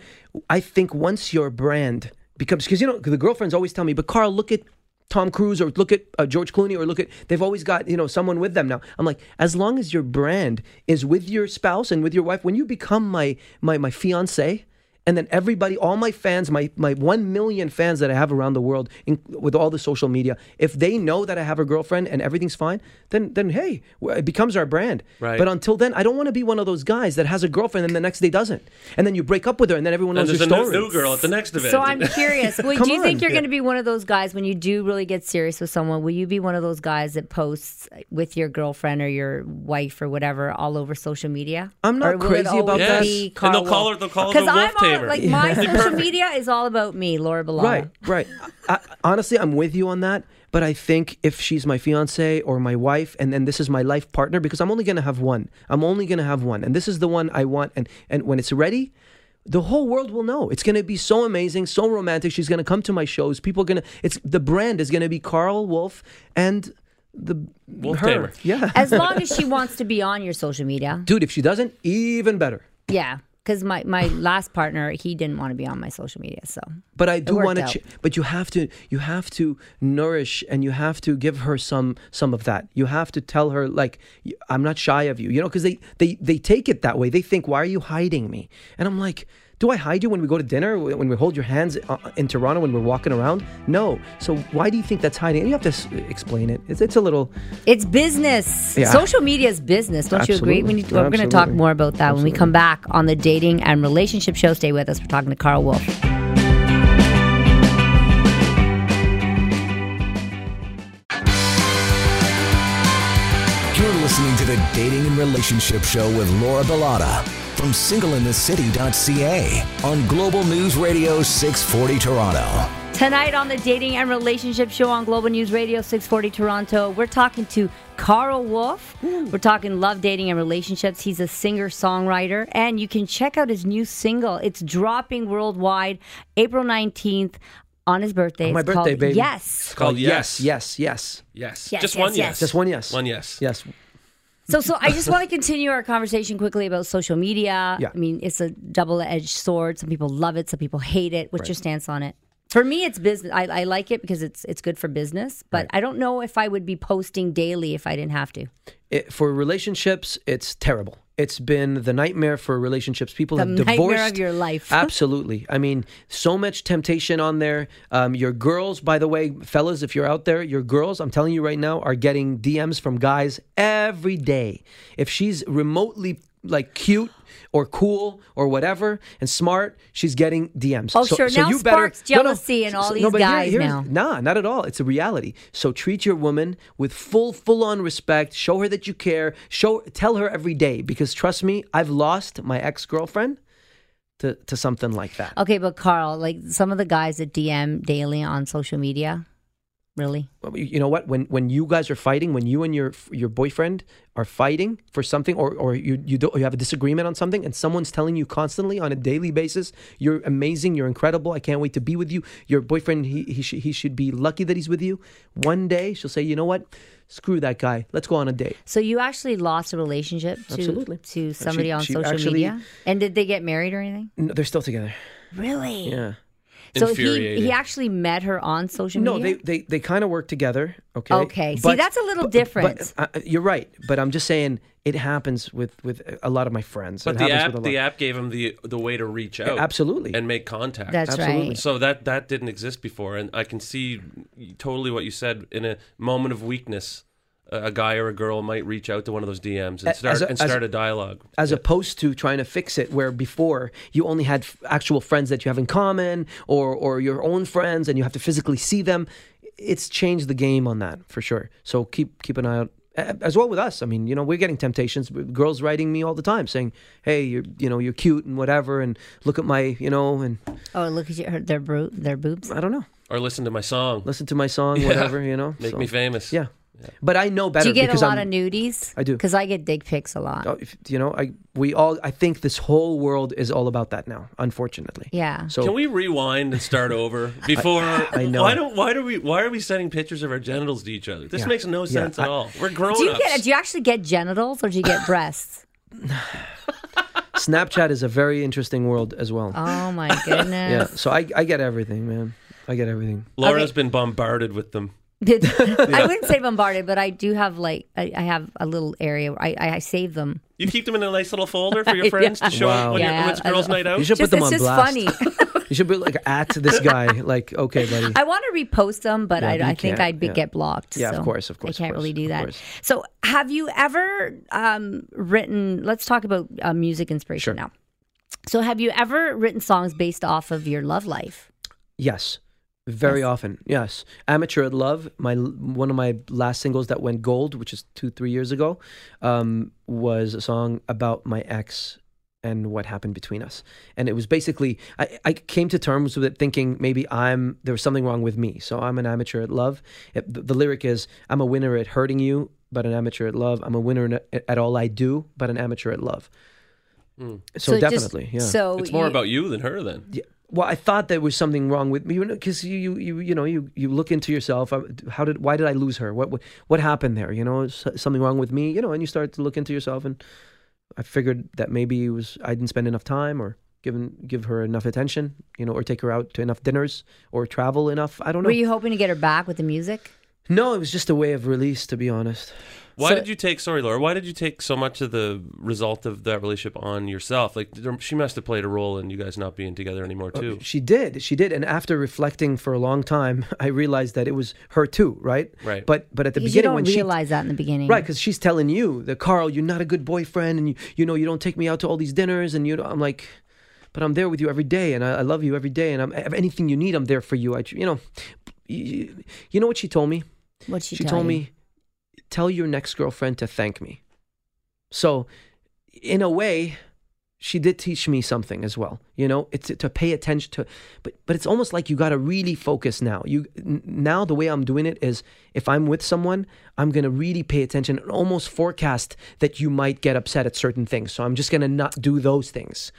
Speaker 4: I think once your brand becomes, because you know, the girlfriends always tell me, but Karl, look at Tom Cruise or look at uh, George Clooney or look at, they've always got, you know, someone with them now. I'm like, as long as your brand is with your spouse and with your wife, when you become my, my, my fiance, and then everybody, all my fans, my my one million fans that I have around the world, in, with all the social media, if they know that I have a girlfriend and everything's fine, then then hey, it becomes our brand.
Speaker 3: Right.
Speaker 4: But until then, I don't want to be one of those guys that has a girlfriend and the next day doesn't, and then you break up with her, and then everyone
Speaker 3: And
Speaker 4: knows
Speaker 3: there's
Speaker 4: your
Speaker 3: a new,
Speaker 4: story.
Speaker 3: new girl at the next event.
Speaker 2: So I'm curious. Would, do you think you're going to be one of those guys when you do really get serious with someone? Will you be one of those guys that posts with your girlfriend or your wife or whatever all over social media?
Speaker 4: I'm not
Speaker 2: Or will it
Speaker 4: crazy about
Speaker 2: always
Speaker 3: that.
Speaker 2: be
Speaker 3: Yes. And they'll call her- they'll call her
Speaker 2: 'Cause
Speaker 3: the wolf
Speaker 2: I'm all- like my social media is all about me, Laura Bilal.
Speaker 4: Right, right. I, honestly, I'm with you on that. But I think if she's my fiance or my wife, and then this is my life partner, because I'm only gonna have one. I'm only gonna have one, and this is the one I want. And and when it's ready, the whole world will know. It's gonna be so amazing, so romantic. She's gonna come to my shows. People are gonna. It's the brand is gonna be Karl Wolf and the
Speaker 3: Wolf
Speaker 4: her.
Speaker 3: tamer.
Speaker 4: Yeah,
Speaker 2: As long as she wants to be on your social media.
Speaker 4: dude. If she doesn't, even better.
Speaker 2: Yeah. Because my, my last partner, he didn't want to be on my social media. So
Speaker 4: But I do want to. Ch- but you have to. You have to nourish, and you have to give her some some of that. You have to tell her like, i'm not shy of you. You know, because they they they take it that way. They think, why are you hiding me? And I'm like. Do I hide you when we go to dinner? When we hold your hands uh, in Toronto when we're walking around? No. So why do you think that's hiding? And you have to s- explain it. It's, it's a little.
Speaker 2: it's business.
Speaker 4: Yeah.
Speaker 2: Social media is business. Don't you agree? We need to, we're going to talk more about that when we come back on the dating and relationship show. Stay with us. We're talking to Karl Wolf.
Speaker 1: You're listening to the Dating and Relationship Show with Laura Bilotta from singleinthecity.ca on Global News Radio 640 Toronto.
Speaker 2: Tonight on the Dating and Relationship Show on Global News Radio 640 Toronto, we're talking to Karl Wolf. Hmm. We're talking love, dating, and relationships. He's a singer songwriter, and you can check out his new single. It's dropping worldwide April 19th on his birthday.
Speaker 4: my
Speaker 2: It's
Speaker 4: birthday,
Speaker 2: called
Speaker 4: baby.
Speaker 2: Yes.
Speaker 3: It's called
Speaker 4: yes,
Speaker 3: Yes.
Speaker 4: yes, yes.
Speaker 3: Yes.
Speaker 2: Yes,
Speaker 3: Just
Speaker 2: yes,
Speaker 3: one
Speaker 2: yes.
Speaker 3: yes.
Speaker 4: Just one yes.
Speaker 3: One yes.
Speaker 4: Yes.
Speaker 2: So, so I just want to continue our conversation quickly about social media.
Speaker 4: Yeah.
Speaker 2: I mean, it's a double-edged sword. Some people love it, some people hate it. What's your stance on it? For me, it's business. I, I like it because it's it's good for business. But I don't know if I would be posting daily if I didn't have to.
Speaker 4: it, for relationships, it's terrible. It's been the nightmare for relationships. People
Speaker 2: The
Speaker 4: have
Speaker 2: nightmare
Speaker 4: divorced.
Speaker 2: of your life.
Speaker 4: Absolutely. I mean, so much temptation on there. Um, your girls, by the way, fellas, if you're out there, your girls, I'm telling you right now, are getting DMs from guys every day. If she's remotely like cute or cool or whatever and smart, she's getting DMs.
Speaker 2: Oh, sure. Now sparks jealousy and all these
Speaker 4: but here-
Speaker 2: guys
Speaker 4: here's-
Speaker 2: now.
Speaker 4: Nah, not at all. It's a reality. So treat your woman with full, full on respect. Show her that you care. Show, tell her every day. Because trust me, I've lost my ex girlfriend to to something like that.
Speaker 2: Okay, but Karl, like some of the guys that DM daily on social media, really?
Speaker 4: You know what? When when you guys are fighting, when you and your your boyfriend are fighting for something, or or you you do you have a disagreement on something, and someone's telling you constantly on a daily basis, "You're amazing. You're incredible. I can't wait to be with you." Your boyfriend, he he should he should be lucky that he's with you. One day she'll say, "You know what? Screw that guy. Let's go on a date."
Speaker 2: So you actually lost a relationship to
Speaker 4: Absolutely.
Speaker 2: to somebody
Speaker 4: She-
Speaker 2: on
Speaker 4: she
Speaker 2: social
Speaker 4: actually-
Speaker 2: media, and did they get married or anything?
Speaker 4: No, they're still together.
Speaker 2: Really?
Speaker 4: Yeah.
Speaker 2: So he he actually met her on social
Speaker 4: No,
Speaker 2: media.
Speaker 4: No, they they, they kind of work together. Okay.
Speaker 2: Okay. See, that's a little different.
Speaker 4: But, uh, you're right, but I'm just saying it happens with with a lot of my friends.
Speaker 3: But
Speaker 4: It
Speaker 3: the app,
Speaker 4: with a lot-
Speaker 3: the app gave him the the way to reach out,
Speaker 4: absolutely.
Speaker 3: and make contact.
Speaker 2: That's
Speaker 4: Absolutely.
Speaker 2: right.
Speaker 3: So that that didn't exist before, and I can see totally what you said. In a moment of weakness, a a guy or a girl might reach out to one of those DMs and start
Speaker 4: a-
Speaker 3: and
Speaker 4: as-
Speaker 3: start a dialogue.
Speaker 4: as opposed to trying to fix it where before you only had f- actual friends that you have in common or or your own friends and you have to physically see them it's changed the game on that for sure so keep keep an eye out as well with us i mean you know we're getting temptations girls writing me all the time saying hey you're you know you're cute and whatever and look at my you know and
Speaker 2: oh, look at your, their bro- their boobs.
Speaker 4: i don't know
Speaker 3: Or listen to my song,
Speaker 4: listen to my song
Speaker 3: Yeah.
Speaker 4: whatever you know
Speaker 3: make
Speaker 4: So,
Speaker 3: me famous.
Speaker 4: yeah but i know better
Speaker 2: Do you get a lot
Speaker 4: I'm,
Speaker 2: of nudies?
Speaker 4: I do.
Speaker 2: Because I get dick pics a lot.
Speaker 4: Oh, if- you know i we all i think this whole world is all about that now unfortunately
Speaker 2: Yeah.
Speaker 4: so
Speaker 3: Can we rewind and start over before?
Speaker 4: I know.
Speaker 3: Why don't? Why do we? Why are we sending pictures of our genitals to each other? This
Speaker 4: Yeah.
Speaker 3: makes no
Speaker 4: Yeah.
Speaker 3: sense at
Speaker 4: I-
Speaker 3: all. We're grown
Speaker 2: do you
Speaker 3: ups.
Speaker 2: get? Do you actually get genitals or do you get breasts?
Speaker 4: Snapchat is a very interesting world as well.
Speaker 2: Oh my goodness.
Speaker 4: yeah, so I I get everything, man. I get everything.
Speaker 3: Laura's
Speaker 2: Okay.
Speaker 3: been bombarded with them.
Speaker 2: I wouldn't say bombarded, but I do have like I, I have a little area. Where I, I I save them.
Speaker 3: You keep them in a nice little folder for your friends to show
Speaker 4: Wow.
Speaker 3: up when,
Speaker 2: Yeah,
Speaker 3: you're, when it's
Speaker 2: I-
Speaker 3: girls' night out.
Speaker 4: You should
Speaker 2: Just,
Speaker 4: put them on
Speaker 2: just
Speaker 4: blast.
Speaker 2: funny.
Speaker 4: You should be like at this guy. Like, okay, buddy.
Speaker 2: I want to repost them, but
Speaker 4: Yeah,
Speaker 2: I, I think I'd be,
Speaker 4: yeah.
Speaker 2: get blocked.
Speaker 4: Yeah, of
Speaker 2: so
Speaker 4: course, of course,
Speaker 2: I can't really do that.
Speaker 4: course.
Speaker 2: So, have you ever um, written? Let's talk about uh, music inspiration
Speaker 4: Sure.
Speaker 2: now. So, have you ever written songs based off of your love life?
Speaker 4: Yes, very
Speaker 2: Yes.
Speaker 4: often. Yes, "Amateur at Love." My one of my last singles that went gold, which is two three years ago, um, was a song about my ex and what happened between us. And it was basically I, I came to terms with it, thinking maybe I'm there was something wrong with me. So I'm an amateur at love. It, the, the lyric is I'm a winner at hurting you, but an amateur at love. I'm a winner at, at all I do, but an amateur at love. So,
Speaker 2: just-
Speaker 4: definitely, yeah.
Speaker 2: So
Speaker 3: it's more
Speaker 2: you-
Speaker 3: about you than her then.
Speaker 4: Yeah. Well, I thought there was something wrong with me because you, you, you, you know, you, you look into yourself. uh, How did, why did I lose her? What, what, what happened there? You know, something wrong with me? You know, and you start to look into yourself, and I figured that maybe it was I didn't spend enough time or given give her enough attention, you know, or take her out to enough dinners or travel enough. I don't know.
Speaker 2: Were you hoping to get her back with the music?
Speaker 4: no, it was just a way of release, to be honest.
Speaker 3: Why
Speaker 2: So-
Speaker 3: did you take? Sorry, Laura. Why did you take so much of the result of that relationship on yourself? Like there, she must have played a role in you guys not being together anymore uh, too.
Speaker 4: She did, she did, and after reflecting for a long time, I realized that it was her too, right?
Speaker 3: Right.
Speaker 4: But but at the
Speaker 2: Because you
Speaker 4: beginning
Speaker 2: don't
Speaker 4: when she
Speaker 2: realize that in the beginning,
Speaker 4: Right, because she's telling you that Karl, you're not a good boyfriend, and you you know you don't take me out to all these dinners, and you know I'm like, but I'm there with you every day, and I, I love you every day, and I'm if anything you need, I'm there for you. I you know, you, you know what she told me?
Speaker 2: What she,
Speaker 4: She told
Speaker 2: you?
Speaker 4: me, tell your next girlfriend to thank me. So, in a way, she did teach me something as well. You know, it's to pay attention to, but but it's almost like you got to really focus now. You now the way I'm doing it is if I'm with someone, I'm gonna really pay attention and almost forecast that you might get upset at certain things. So I'm just gonna not do those things.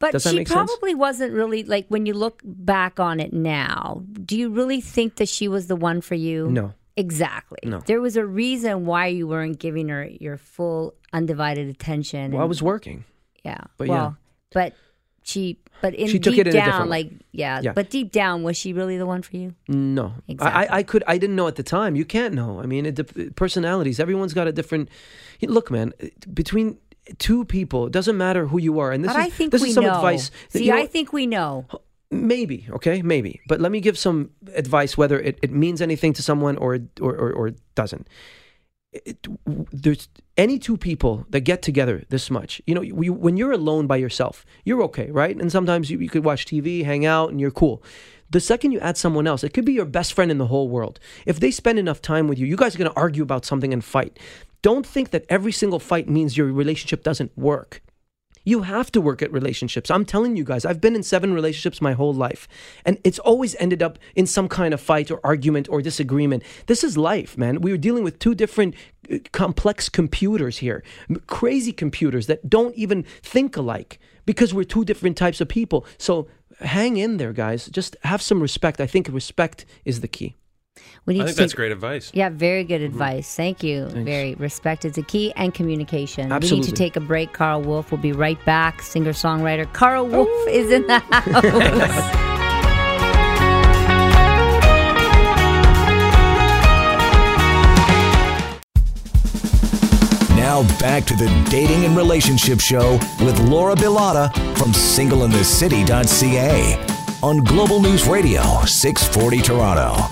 Speaker 2: But
Speaker 4: Does that
Speaker 2: she
Speaker 4: make sense?
Speaker 2: probably wasn't really like when you look back on it now. Do you really think that she was the one for you?
Speaker 4: No.
Speaker 2: Exactly.
Speaker 4: No.
Speaker 2: There was a reason why you weren't giving her your full undivided attention.
Speaker 4: Well, I was working.
Speaker 2: yeah.
Speaker 4: but
Speaker 2: well, but she but in
Speaker 4: She took
Speaker 2: deep
Speaker 4: it in
Speaker 2: down like yeah,
Speaker 4: Yeah.
Speaker 2: but deep down was she really the one for you?
Speaker 4: No,
Speaker 2: Exactly.
Speaker 4: I, I, could, I didn't know at the time. You can't know. I mean, it, personalities. Everyone's got a different. Look, man, between two people, it doesn't matter who you are. And this
Speaker 2: but
Speaker 4: is
Speaker 2: I think
Speaker 4: this
Speaker 2: we
Speaker 4: is some
Speaker 2: know.
Speaker 4: advice.
Speaker 2: See,
Speaker 4: you know
Speaker 2: I think we know.
Speaker 4: Maybe okay, maybe. But let me give some advice, whether it, it means anything to someone or or or, or doesn't. It, there's any two people that get together this much. You know, when you're alone by yourself, you're okay, right? And sometimes you, you could watch TV, hang out, and you're cool. The second you add someone else, it could be your best friend in the whole world. If they spend enough time with you, you guys are going to argue about something and fight. Don't think that every single fight means your relationship doesn't work. You have to work at relationships. I'm telling you guys, I've been in seven relationships my whole life, and it's always ended up in some kind of fight or argument or disagreement. This is life, man. We were dealing with two different uh, complex computers here, crazy computers that don't even think alike because we're two different types of people. So hang in there, guys. Just have some respect. I think respect is the key.
Speaker 2: We need
Speaker 3: I
Speaker 2: to
Speaker 3: think that's
Speaker 2: take-
Speaker 3: great advice.
Speaker 2: Yeah, very good mm-hmm. advice. Thank you. Very respect is the key and communication. We need to take a break. Karl Wolf will be right back. Singer songwriter Karl Wolf is in the house.
Speaker 1: Now back to the Dating and Relationship Show with Laura Bilotta from singleinthecity.ca on Global News Radio 640 Toronto.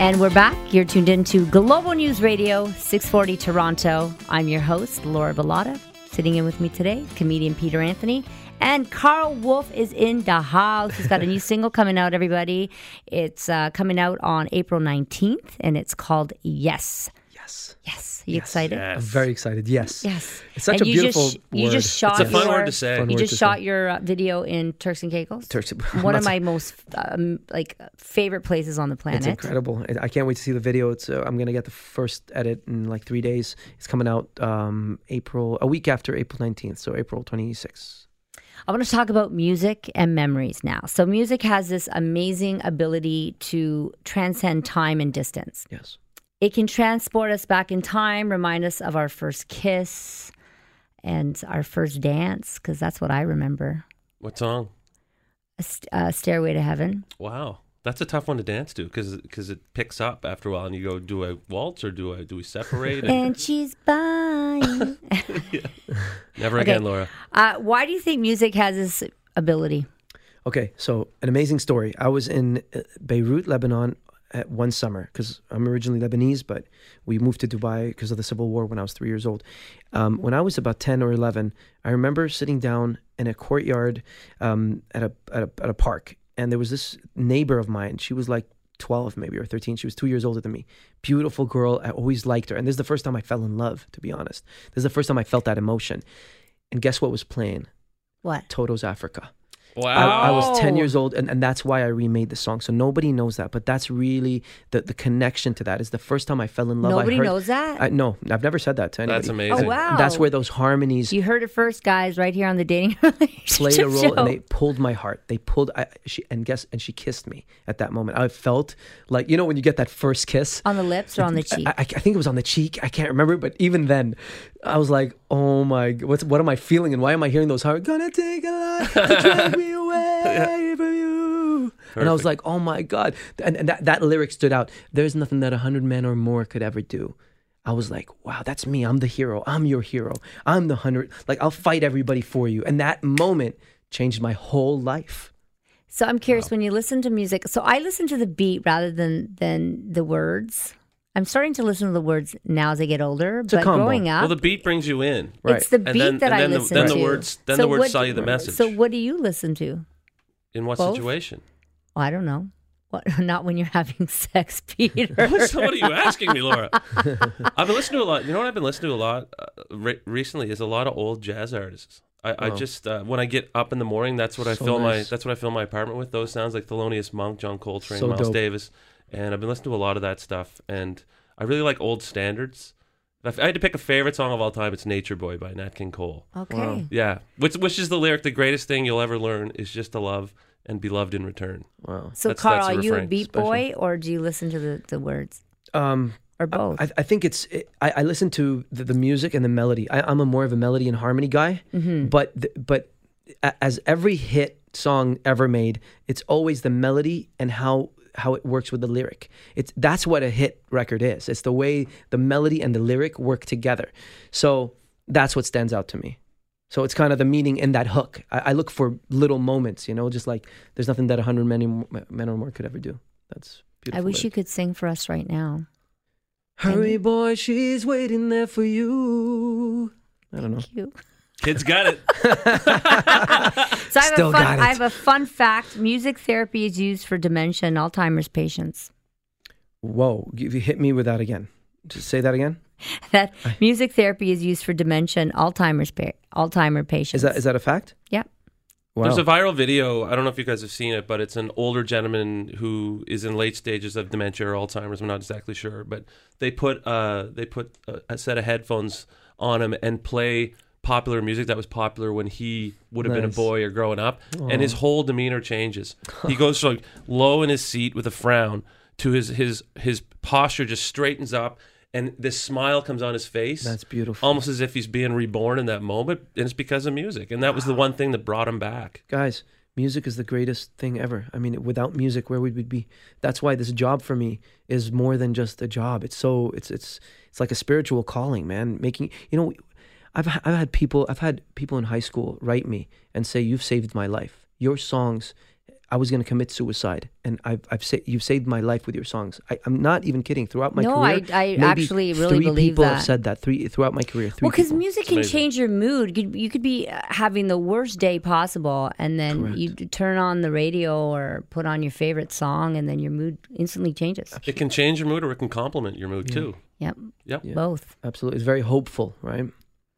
Speaker 2: And we're back. You're tuned in to Global News Radio 640 Toronto. I'm your host, Laura Bilotta. Sitting in with me today, comedian Peter Anthony. And Karl Wolf is in the house. He's got a new single coming out, everybody. It's uh, coming out on April 19th, and it's called Yes.
Speaker 4: Yes.
Speaker 2: Yes. Are you excited?
Speaker 4: I'm very excited. Yes.
Speaker 2: Yes.
Speaker 4: It's such
Speaker 2: And
Speaker 4: a beautiful
Speaker 2: just, You just shot
Speaker 3: It's a fun
Speaker 2: your,
Speaker 3: word to say. Fun
Speaker 2: You just shot
Speaker 4: say.
Speaker 2: your uh, video in Turks and Caicos.
Speaker 4: Turks- and Caicos.
Speaker 2: One of my most um, like favorite places on the planet.
Speaker 4: It's incredible. I- I can't wait to see the video. It's uh, I'm gonna get the first edit in like three days. It's coming out um, April a week after April 19th, so April 26th.
Speaker 2: I want to talk about music and memories now. So, music has this amazing ability to transcend time and distance.
Speaker 4: Yes.
Speaker 2: It can transport us back in time, remind us of our first kiss and our first dance, because that's what I remember.
Speaker 3: What song?
Speaker 2: A st- uh, Stairway to Heaven.
Speaker 3: Wow, That's a tough one to dance to because it picks up after a while, and you go, do I waltz or do I do we separate? And
Speaker 2: And she's by you.
Speaker 3: never
Speaker 2: Okay.
Speaker 3: again, Laura.
Speaker 2: Uh, why do you think music has this ability?
Speaker 4: Okay, so an amazing story. I was in uh, Beirut, Lebanon, at one summer because I'm originally Lebanese, but we moved to Dubai because of the civil war when I was three years old. Um, when I was about ten or eleven, I remember sitting down in a courtyard um, at a at a at a park, and there was this neighbor of mine. She was like. 12 maybe or 13 she was two years older than me beautiful girl i always liked her and this is the first time i fell in love to be honest this is the first time i felt that emotion and guess what was playing
Speaker 2: What?
Speaker 4: toto's africa
Speaker 3: Wow.
Speaker 4: I, I was 10
Speaker 2: Oh.
Speaker 4: years old, and, and that's why I remade the song. So nobody knows that, but that's really the, the connection to that. Is the first time I fell in love.
Speaker 2: Nobody
Speaker 4: I heard,
Speaker 2: knows that?
Speaker 4: I, no, I've never said that to anybody.
Speaker 3: That's amazing.
Speaker 2: Oh, wow.
Speaker 4: That's where those harmonies
Speaker 2: You heard it first, guys, right here on the dating relationship
Speaker 4: played a role,
Speaker 2: show.
Speaker 4: and they pulled my heart. They pulled. I, she and guess, and she kissed me at that moment. I felt like you know when you get that first kiss.
Speaker 2: on the lips or on the cheek?
Speaker 4: I, I, I think it was on the cheek. I can't remember, but even then, I was like, "Oh my, g- what's what am I feeling, and why am I hearing those heart? Gonna take a lot to drag me away from you." And I was like, "Oh my god!" And, and that that lyric stood out. There's nothing that a hundred men or more could ever do. I was like, "Wow, that's me. I'm the hero. I'm your hero. I'm the hundred. Like I'll fight everybody for you." And that moment changed my whole life.
Speaker 2: so I'm curious when you listen to music. So I listen to the beat rather than than the words. I'm starting to listen to the words now as I get older.
Speaker 4: a
Speaker 2: but
Speaker 4: combo.
Speaker 2: growing up,
Speaker 3: well, the beat brings you in.
Speaker 4: Right.
Speaker 2: it's the
Speaker 3: And
Speaker 2: beat
Speaker 3: then-
Speaker 2: that
Speaker 3: and
Speaker 2: I
Speaker 3: then the-
Speaker 2: listen
Speaker 3: then
Speaker 2: to.
Speaker 3: the words- then
Speaker 2: So
Speaker 3: the words
Speaker 2: what-
Speaker 3: sell you the message.
Speaker 2: So what do you listen to?
Speaker 3: In what
Speaker 2: Both?
Speaker 3: situation?
Speaker 2: Oh, I don't know. What? Not when you're having sex, Peter.
Speaker 3: so what are you asking me, Laura? I've been listening to a lot. You know what I've been listening to a lot uh, re- recently is a lot of old jazz artists. I, I just uh, when I get up in the morning, that's what I
Speaker 4: So
Speaker 3: fill my that's what I fill my apartment with. Those sounds like Thelonious Monk, John Coltrane,
Speaker 4: So
Speaker 3: Miles
Speaker 4: dope.
Speaker 3: Davis, and I've been listening to a lot of that stuff. And I really like old standards. If I had to pick a favorite song of all time, it's "Nature Boy" by Nat King Cole.
Speaker 2: Okay.
Speaker 4: Wow.
Speaker 3: Yeah, which which is the lyric: "The greatest thing you'll ever learn is just to love and be loved in return."
Speaker 4: Wow.
Speaker 2: So,
Speaker 3: That's-
Speaker 2: Karl,
Speaker 3: that's
Speaker 2: are you a beat
Speaker 4: Special.
Speaker 2: boy or do you listen to the, the words
Speaker 4: Um,
Speaker 2: or both?
Speaker 4: I, I think it's. It, I, I listen to the, the music and the melody. I, I'm a more of a melody and harmony guy.
Speaker 2: Mm-hmm.
Speaker 4: But th- but as every hit song ever made, it's always the melody and how how it works with the lyric. It's that's what a hit record is. It's the way the melody and the lyric work together. So that's what stands out to me. So it's kind of the meaning in that hook. I, I look for little moments, you know, just like there's nothing that a hundred men, men or more could ever do. That's beautiful.
Speaker 2: I wish
Speaker 4: lyric.
Speaker 2: you could sing for us right now.
Speaker 4: Hurry, boy, she's waiting there for you. I don't know.
Speaker 2: Cute.
Speaker 3: Kids got it.
Speaker 2: So I have,
Speaker 4: Still
Speaker 2: a fun,
Speaker 4: got it.
Speaker 2: I have a fun fact. Music therapy is used for dementia and Alzheimer's patients.
Speaker 4: Whoa, you you hit me with that again. Just say that again.
Speaker 2: That music therapy is used for dementia and Alzheimer's pa- Alzheimer patients.
Speaker 4: Is that is that a fact?
Speaker 2: Yeah.
Speaker 4: Wow.
Speaker 3: There's a viral video. I don't know if you guys have seen it, but it's an older gentleman who is in late stages of dementia or Alzheimer's. I'm not exactly sure, but they put uh, they put a, a set of headphones on him and play popular music that was popular when he would have been a
Speaker 4: Nice.
Speaker 3: boy or growing up, and his whole demeanor changes. He goes from like low in his seat with a frown to his his his posture just straightens up. And this smile comes on his face.
Speaker 4: That's beautiful.
Speaker 3: Almost as if he's being reborn in that moment. And it's because of music. And that was the one thing that brought him back.
Speaker 4: Guys, music is the greatest thing ever. I mean, without music, where would we be? That's why this job for me is more than just a job. It's so it's it's it's like a spiritual calling, man. Making you know, I've I've had people I've had people in high school write me and say, "You've saved my life. Your songs." I was going to commit suicide, and I've, I've sa- you've saved my life with your songs. I, I'm not even kidding. Throughout my
Speaker 2: No,
Speaker 4: career,
Speaker 2: I- I
Speaker 4: maybe
Speaker 2: actually really
Speaker 4: three
Speaker 2: believe
Speaker 4: people
Speaker 2: that.
Speaker 4: have said that. Three throughout my career. Three
Speaker 2: well, because music can change your mood. You could, you could be uh, having the worst day possible, and then
Speaker 4: Correct.
Speaker 2: you turn on the radio or put on your favorite song, and then your mood instantly changes.
Speaker 3: It can change your mood or it can complement your mood too.
Speaker 2: Yep,
Speaker 3: Yep.
Speaker 2: both.
Speaker 4: Absolutely, it's very hopeful, right?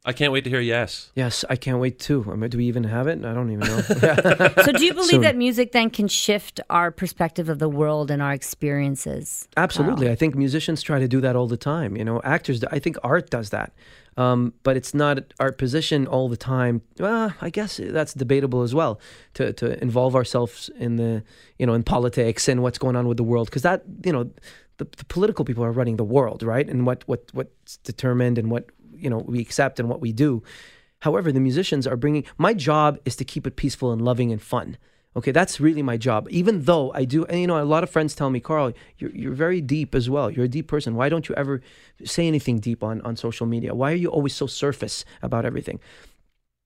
Speaker 3: I can't wait to hear yes.
Speaker 4: Yes, I can't wait too. I mean, do we even have it? I don't even know.
Speaker 2: So, do you believe
Speaker 4: Soon.
Speaker 2: that music then can shift our perspective of the world and our experiences?
Speaker 4: Absolutely, I think musicians try to do that all the time. You know, actors. I think art does that, um, but it's not our position all the time. Well, I guess that's debatable as well. To to involve ourselves in the you know in politics and what's going on with the world because that you know the, the political people are running the world, right? And what what what's determined and what you know we accept and what we do. However, the musicians are bringing. My job is to keep it peaceful and loving and fun. Okay, that's really my job. Even though I do, and you know, a lot of friends tell me, Karl, you're you're very deep as well. You're a deep person. Why don't you ever say anything deep on on social media? Why are you always so surface about everything?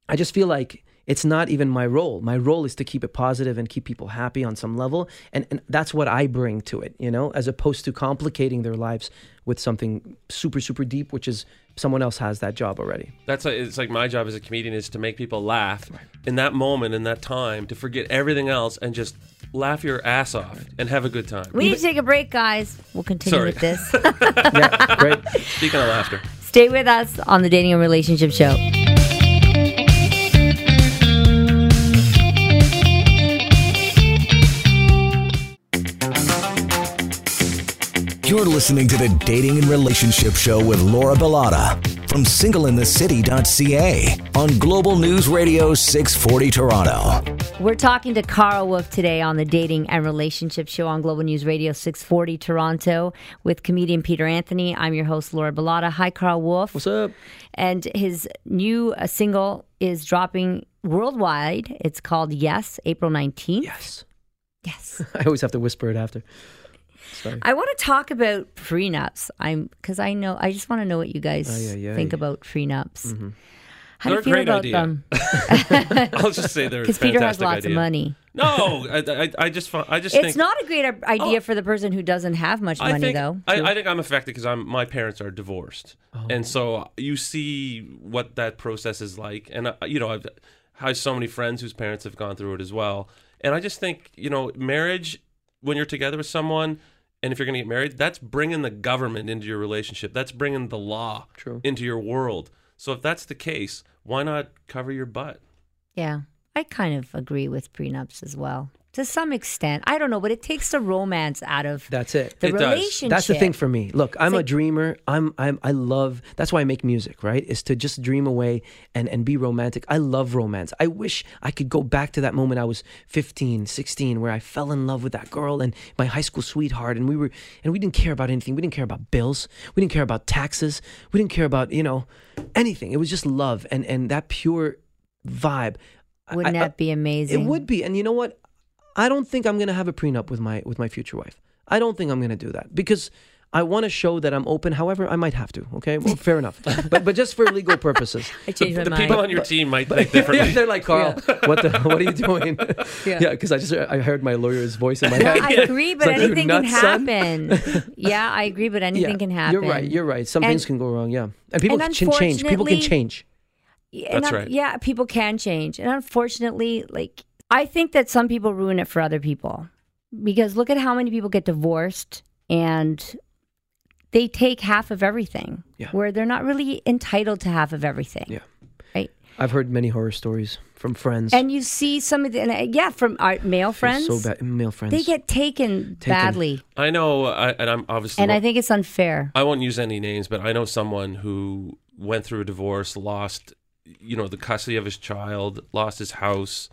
Speaker 4: I just feel like it's not even my role. My role is to keep it positive and keep people happy on some level, and and that's what I bring to it. You know, as opposed to complicating their lives with something super super deep, which is someone else has that job already.
Speaker 3: That's like, it's like my job as a comedian is to make people laugh in that moment, in that time, to forget everything else and just laugh your ass off and have a good time.
Speaker 2: We need to take a break, guys. We'll continue
Speaker 3: Sorry.
Speaker 2: with this.
Speaker 4: Yeah, great.
Speaker 3: Speaking of laughter.
Speaker 2: Stay with us on the Dating and Relationship Show.
Speaker 1: You're listening to the Dating and Relationship Show with Laura Bilotta from singleinthecity.ca on Global News Radio 640 Toronto.
Speaker 2: We're talking to Karl Wolf today on the Dating and Relationship Show on Global News Radio 640 Toronto with comedian Peter Anthony. I'm your host, Laura Bilotta. Hi, Karl Wolf.
Speaker 4: What's up?
Speaker 2: And his new uh, single is dropping worldwide. It's called Yes, April 19th.
Speaker 4: Yes.
Speaker 2: Yes.
Speaker 4: I always have to whisper it after. Sorry.
Speaker 2: I want to talk about prenups. I'm because I know I just want to know what you guys
Speaker 4: Ay, ay, ay.
Speaker 2: think about prenups. How
Speaker 3: They're
Speaker 2: do you feel about
Speaker 3: idea.
Speaker 2: them?
Speaker 3: I'll just say they're
Speaker 2: Because Peter has lots
Speaker 3: idea.
Speaker 2: of money.
Speaker 3: No, I, I, I just, I just
Speaker 2: It's
Speaker 3: think
Speaker 2: not a great idea
Speaker 3: Oh.
Speaker 2: for the person who doesn't have much money,
Speaker 3: I think,
Speaker 2: though.
Speaker 3: I, I think I'm affected because I'm my parents are divorced,
Speaker 2: Oh.
Speaker 3: and so you see what that process is like, and uh, you know I've have so many friends whose parents have gone through it as well, and I just think you know marriage when you're together with someone, and if you're going to get married, that's bringing the government into your relationship, that's bringing the law
Speaker 4: True.
Speaker 3: into your world. So if that's the case, why not cover your butt?
Speaker 2: Yeah, I kind of agree with prenups as well. To some extent. I don't know, but it takes the romance out of
Speaker 4: That's it.
Speaker 2: the
Speaker 3: It does.
Speaker 2: relationship.
Speaker 4: That's the thing for me. Look, I'm a dreamer. I'm, I'm I love. That's why I make music, right? Is to just dream away and and be romantic. I love romance. I wish I could go back to that moment I was 15, 16 where I fell in love with that girl and my high school sweetheart and we were and we didn't care about anything. We didn't care about bills. We didn't care about taxes. We didn't care about, you know, anything. It was just love and and that pure vibe.
Speaker 2: Wouldn't
Speaker 4: I-
Speaker 2: that be amazing?
Speaker 4: It would be. And you know what? I don't think I'm going to have a prenup with my with my future wife. I don't think I'm going to do that because I want to show that I'm open. However, I might have to. Okay, well, fair enough. But but just for legal purposes.
Speaker 2: I changed my
Speaker 3: The
Speaker 2: mind.
Speaker 3: people on your team might think differently.
Speaker 4: yeah, they're like Karl. What the? What are you doing?
Speaker 2: Yeah.
Speaker 4: Yeah, because I just I heard my lawyer's voice in my
Speaker 2: No,
Speaker 4: head.
Speaker 2: I agree, but
Speaker 4: like, you
Speaker 2: anything can
Speaker 4: nuts, son.
Speaker 2: happen. yeah, I agree, but anything
Speaker 4: Yeah,
Speaker 2: can happen.
Speaker 4: You're right. You're right. Some
Speaker 2: And-
Speaker 4: things can go wrong. Yeah, and people
Speaker 2: and
Speaker 4: can change. People can change.
Speaker 2: Yeah, and
Speaker 3: That's right.
Speaker 2: Yeah, people can change. And unfortunately, like I think that some people ruin it for other people. Because look at how many people get divorced and they take half of everything.
Speaker 4: Yeah.
Speaker 2: Where they're not really entitled to half of everything.
Speaker 4: Yeah.
Speaker 2: Right.
Speaker 4: I've heard many horror stories from friends.
Speaker 2: And you see some of the and, uh, yeah, from our male friends.
Speaker 4: so bad. Male friends.
Speaker 2: They get taken,
Speaker 4: Taken.
Speaker 2: badly.
Speaker 3: I know, I, and I'm obviously
Speaker 2: And I think it's unfair.
Speaker 3: I won't use any names, but I know someone who went through a divorce, lost, you know, the custody of his child, lost his house.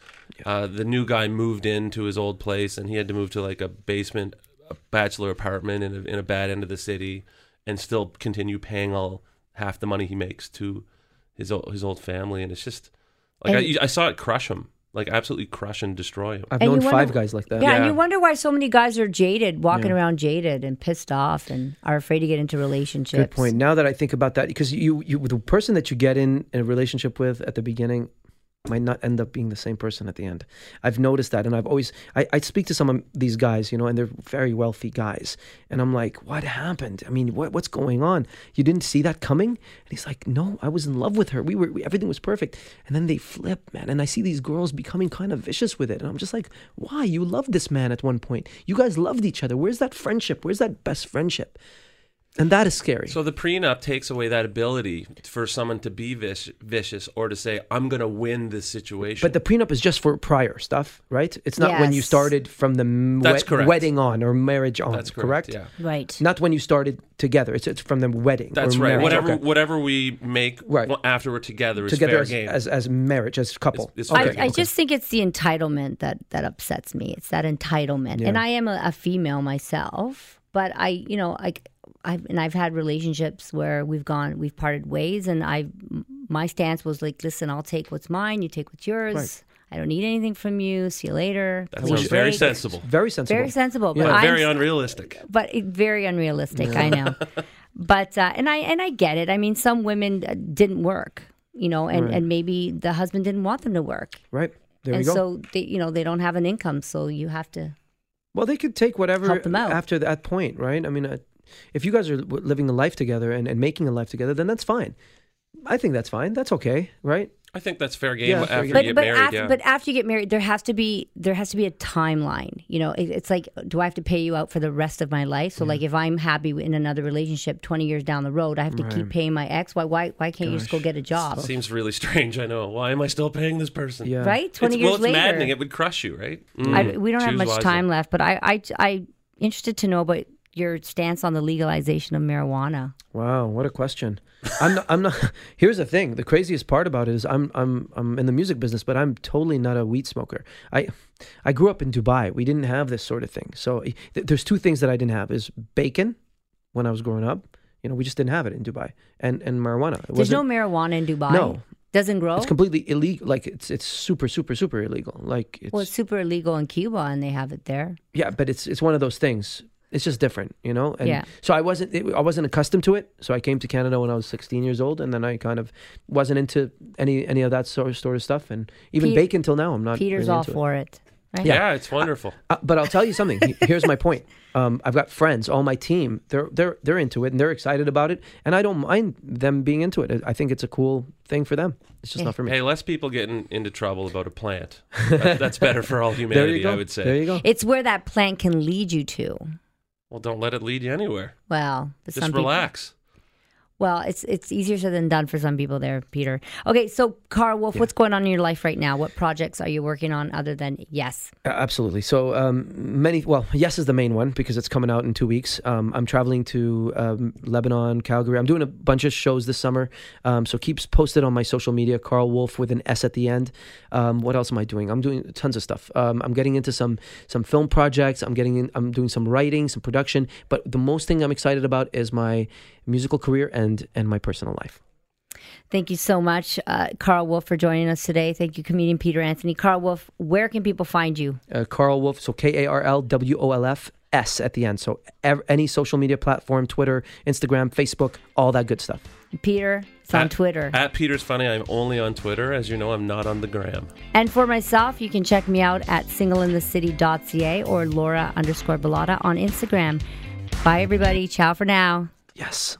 Speaker 3: Uh, the new guy moved into his old place, and he had to move to like a basement, a bachelor apartment in a, in a bad end of the city, and still continue paying all half the money he makes to his old, his old family. And it's just like I, I saw it crush him, like absolutely crush and destroy him.
Speaker 4: I've
Speaker 2: And
Speaker 4: known
Speaker 2: wonder-
Speaker 4: five guys like that.
Speaker 2: Yeah, and you wonder why so many guys are jaded, walking
Speaker 4: Yeah.
Speaker 2: around jaded and pissed off and are afraid to get into relationships.
Speaker 4: Good point. Now that I think about that, because you, you, the person that you get in a relationship with at the beginning might not end up being the same person at the end. I've noticed that, and I've always I, I speak to some of these guys, you know, and they're very wealthy guys, and I'm like, what happened? I mean, what what's going on? You didn't see that coming? And he's like, no, I was in love with her. We were we, everything was perfect, and then they flip, man, and I see these girls becoming kind of vicious with it, and I'm just like, why? You loved this man at one point. You guys loved each other. Where's that friendship? Where's that best friendship? And that is scary.
Speaker 3: So the prenup takes away that ability for someone to be vic- vicious or to say, "I'm going to win this situation."
Speaker 4: But the prenup is just for prior stuff, right? It's not when you started from the m-
Speaker 3: That's
Speaker 4: wed-
Speaker 3: correct.
Speaker 4: wedding on or marriage on.
Speaker 3: That's correct.
Speaker 4: correct.
Speaker 3: Yeah.
Speaker 2: Right.
Speaker 4: Not when you started together. It's it's from the wedding.
Speaker 3: That's
Speaker 4: or
Speaker 3: right.
Speaker 4: marriage.
Speaker 3: Whatever
Speaker 4: Okay.
Speaker 3: whatever we make
Speaker 4: Right.
Speaker 3: after we're together is
Speaker 4: together
Speaker 3: fair
Speaker 4: as,
Speaker 3: game.
Speaker 4: as as marriage as couple.
Speaker 3: It's- it's
Speaker 2: I. I just think it's the entitlement that that upsets me. It's that entitlement,
Speaker 4: Yeah.
Speaker 2: and I am a, a female myself, but I, you know, like I've and I've had relationships where we've gone, we've parted ways, and I, my stance was like, listen, I'll take what's mine, you take what's yours.
Speaker 4: Right.
Speaker 2: I don't need anything from you. See you later.
Speaker 3: That
Speaker 2: Please
Speaker 3: sounds very
Speaker 2: break."
Speaker 3: sensible.
Speaker 4: Very sensible.
Speaker 2: Very sensible, but
Speaker 3: But
Speaker 2: I'm
Speaker 3: very unrealistic.
Speaker 2: but it, very unrealistic. I know, but uh, and I and I get it. I mean, some women uh, didn't work, you know, and
Speaker 4: Right.
Speaker 2: and maybe the husband didn't want them to work,
Speaker 4: Right. There
Speaker 2: and
Speaker 4: you go.
Speaker 2: so they, you know, they don't have an income, so you have to.
Speaker 4: Well, they could take whatever
Speaker 2: Help them out.
Speaker 4: after that point, right? I mean, uh, if you guys are living a life together and, and making a life together, then that's fine. I think that's fine. That's okay, right?
Speaker 3: I think that's fair game
Speaker 4: Yeah,
Speaker 3: after
Speaker 4: fair
Speaker 3: you
Speaker 2: But
Speaker 3: get
Speaker 2: but
Speaker 3: married.
Speaker 2: after
Speaker 3: yeah.
Speaker 2: but after you get married, there has to be there has to be a timeline. You know, it, it's like, do I have to pay you out for the rest of my life? So, like, if I'm happy in another relationship, twenty years down the road, I have to keep paying my ex. Why why why can't you just go get a job?
Speaker 3: Seems really strange. I know. Why am I still paying this person?
Speaker 4: Yeah.
Speaker 2: Right,
Speaker 3: It's,
Speaker 2: twenty years
Speaker 3: well, it's
Speaker 2: later.
Speaker 3: maddening. It would crush you, right?
Speaker 2: I,
Speaker 3: Mm.
Speaker 2: we don't have much
Speaker 3: wisely.
Speaker 2: time left, but I I I interested to know about your stance on the legalization of marijuana.
Speaker 4: Wow, what a question. I'm not, I'm not Here's the thing. The craziest part about it is I'm I'm I'm in the music business, but I'm totally not a weed smoker. I I grew up in Dubai. We didn't have this sort of thing. So eh, th- there's two things that I didn't have is bacon when I was growing up. You know, we just didn't have it in Dubai. And and marijuana. It
Speaker 2: There's no marijuana in Dubai.
Speaker 4: No.
Speaker 2: doesn't grow.
Speaker 4: It's completely illegal. Like it's it's super super super illegal. Like it's,
Speaker 2: well, it's super illegal in Cuba, and they have it there.
Speaker 4: yeah, but it's it's one of those things. It's just different, you know. And
Speaker 2: Yeah.
Speaker 4: So I wasn't it, I wasn't accustomed to it. So I came to Canada when I was 16 years old, and then I kind of wasn't into any any of that sort of, sort of stuff. And even
Speaker 2: Pete-
Speaker 4: bacon till now, I'm not.
Speaker 2: Peter's
Speaker 4: really
Speaker 2: all
Speaker 4: into it.
Speaker 2: for it. Right?
Speaker 3: Yeah, it's wonderful.
Speaker 4: Uh, but I'll tell you something. Here's my point. Um, I've got friends, all my team. They're they're they're into it and they're excited about it, and I don't mind them being into it. I I think it's a cool thing for them. It's just not for me.
Speaker 3: Hey, less people getting into trouble about a plant. That, that's better for all humanity. I would say.
Speaker 4: There you go.
Speaker 2: It's where that plant can lead you to.
Speaker 3: Well, don't let it lead you anywhere.
Speaker 2: Well,
Speaker 3: Just
Speaker 2: some people-
Speaker 3: relax.
Speaker 2: Well, it's it's easier said than done for some people there, Peter. Okay, so Karl Wolf, what's going on in your life right now? What projects are you working on other than yes?
Speaker 4: Uh, Absolutely. So um, many. Well, yes is the main one because it's coming out in two weeks. Um, I'm traveling to um, Lebanon, Calgary. I'm doing a bunch of shows this summer. Um, so keep posted on my social media. Karl Wolf with an S at the end. Um, what else am I doing? I'm doing tons of stuff. Um, I'm getting into some some film projects. I'm getting in. I'm doing some writing, some production. But the most thing I'm excited about is my musical career and and my personal life.
Speaker 2: Thank you so much, uh, Karl Wolf, for joining us today. Thank you, comedian Peter Anthony. Karl Wolf, where can people find you?
Speaker 4: uh, Karl Wolf. So K A R L W O L F S at the end. So ev- any social media platform, Twitter, Instagram, Facebook, all that good stuff.
Speaker 2: Peter, it's on
Speaker 3: At-
Speaker 2: Twitter.
Speaker 3: At Peter's Funny, I'm only on Twitter. As you know, I'm not on the gram.
Speaker 2: And for myself, you can check me out at singleinthecity.ca or Laura underscore Bilotta on Instagram. Bye, everybody. Ciao for now.
Speaker 4: Yes.